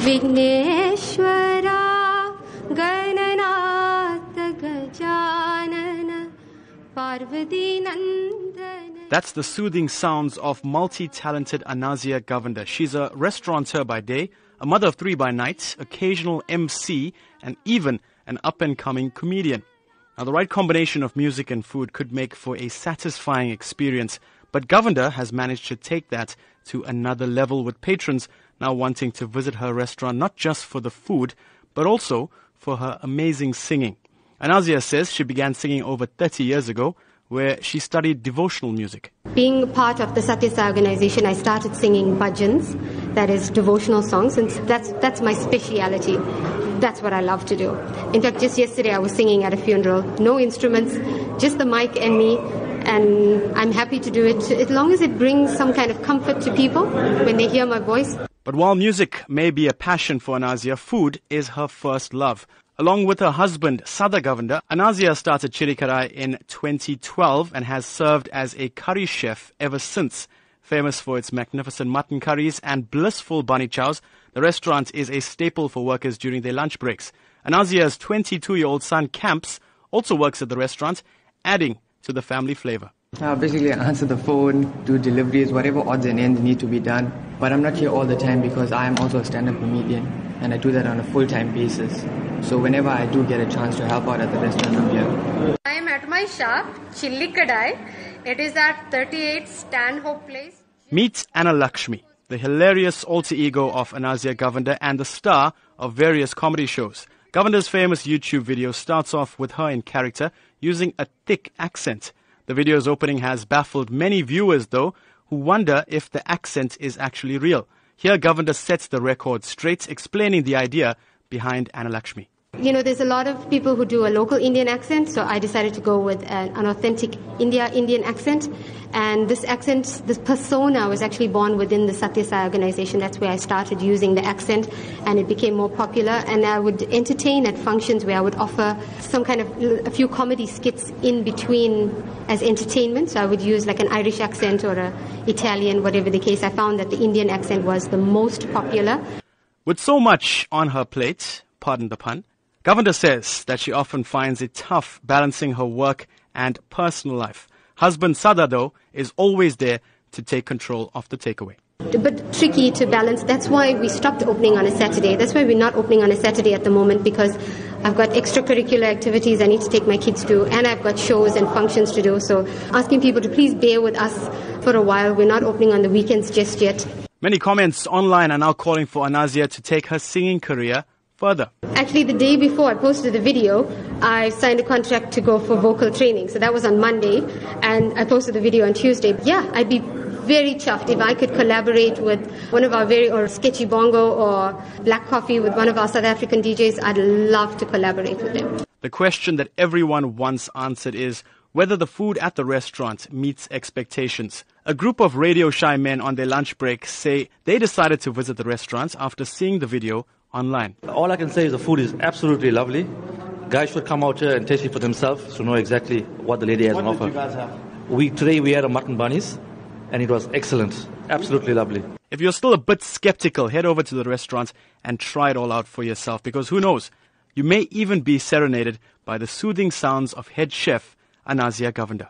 Vighneshwara Gananath Gajanan That's the soothing sounds of multi talented Anasia Govender. She's a restaurateur by day, a mother of three by night, occasional MC, and even an up and coming comedian. Now, the right combination of music and food could make for a satisfying experience but Govender has managed to take that to another level with patrons now wanting to visit her restaurant not just for the food, but also for her amazing singing. Anasia says she began singing over 30 years ago, where she studied devotional music. Being part of the Satya Sai organization, I started singing bhajans, that is devotional songs, and that's that's my speciality. That's what I love to do. In fact, just yesterday I was singing at a funeral, no instruments, just the mic and me, and I'm happy to do it as long as it brings some kind of comfort to people when they hear my voice. But while music may be a passion for Anasia, food is her first love. Along with her husband, Sada Govender, Anasia started Chilli Kadhai in 2012 and has served as a curry chef ever since. Famous for its magnificent mutton curries and blissful bunny chows, the restaurant is a staple for workers during their lunch breaks. Anasia's 22-year-old son, Camps, also works at the restaurant, adding to the family flavor. Uh, basically, I answer the phone, do deliveries, whatever odds and ends need to be done. But I'm not here all the time because I am also a stand-up comedian, and I do that on a full-time basis. So whenever I do get a chance to help out at the restaurant, I'm here. I am at my shop, Chilli Kadhai. It is at 38 Stanhope Place. Meet Anna Lakshmi, the hilarious alter ego of Anasia Govender and the star of various comedy shows. Govender's famous YouTube video starts off with her in character using a thick accent. The video's opening has baffled many viewers, though, who wonder if the accent is actually real. Here, Govender sets the record straight, explaining the idea behind Anna Lakshmi. You know, there's a lot of people who do a local Indian accent, so I decided to go with an, an authentic India Indian accent. And this accent, this persona was actually born within the Satya Sai organization. That's where I started using the accent, and it became more popular. And I would entertain at functions where I would offer some kind of a few comedy skits in between as entertainment. So I would use like an Irish accent or a Italian, whatever the case. I found that the Indian accent was the most popular. With so much on her plate, pardon the pun, Govender says that she often finds it tough balancing her work and personal life. Husband Sada, though, is always there to take control of the takeaway. But tricky to balance. That's why we stopped opening on a Saturday. That's why we're not opening on a Saturday at the moment because I've got extracurricular activities I need to take my kids to, and I've got shows and functions to do. So asking people to please bear with us for a while. We're not opening on the weekends just yet. Many comments online are now calling for Anasia to take her singing career further. Actually, the day before I posted the video, I signed a contract to go for vocal training. So that was on Monday, and I posted the video on Tuesday. Yeah, I'd be very chuffed if I could collaborate with one of our very, or Sketchy Bongo or Black Coffee with one of our South African DJs. I'd love to collaborate with them. The question that everyone wants answered is whether the food at the restaurant meets expectations. A group of radio shy men on their lunch break say they decided to visit the restaurant after seeing the video online. All I can say is the food is absolutely lovely. Guys should come out here and taste it for themselves to know exactly what the lady has What on did offer. you guys have? We today we had a mutton bunnies, and it was excellent, absolutely lovely. If you're still a bit skeptical, head over to the restaurant and try it all out for yourself because who knows, you may even be serenaded by the soothing sounds of head chef Anasia Govender.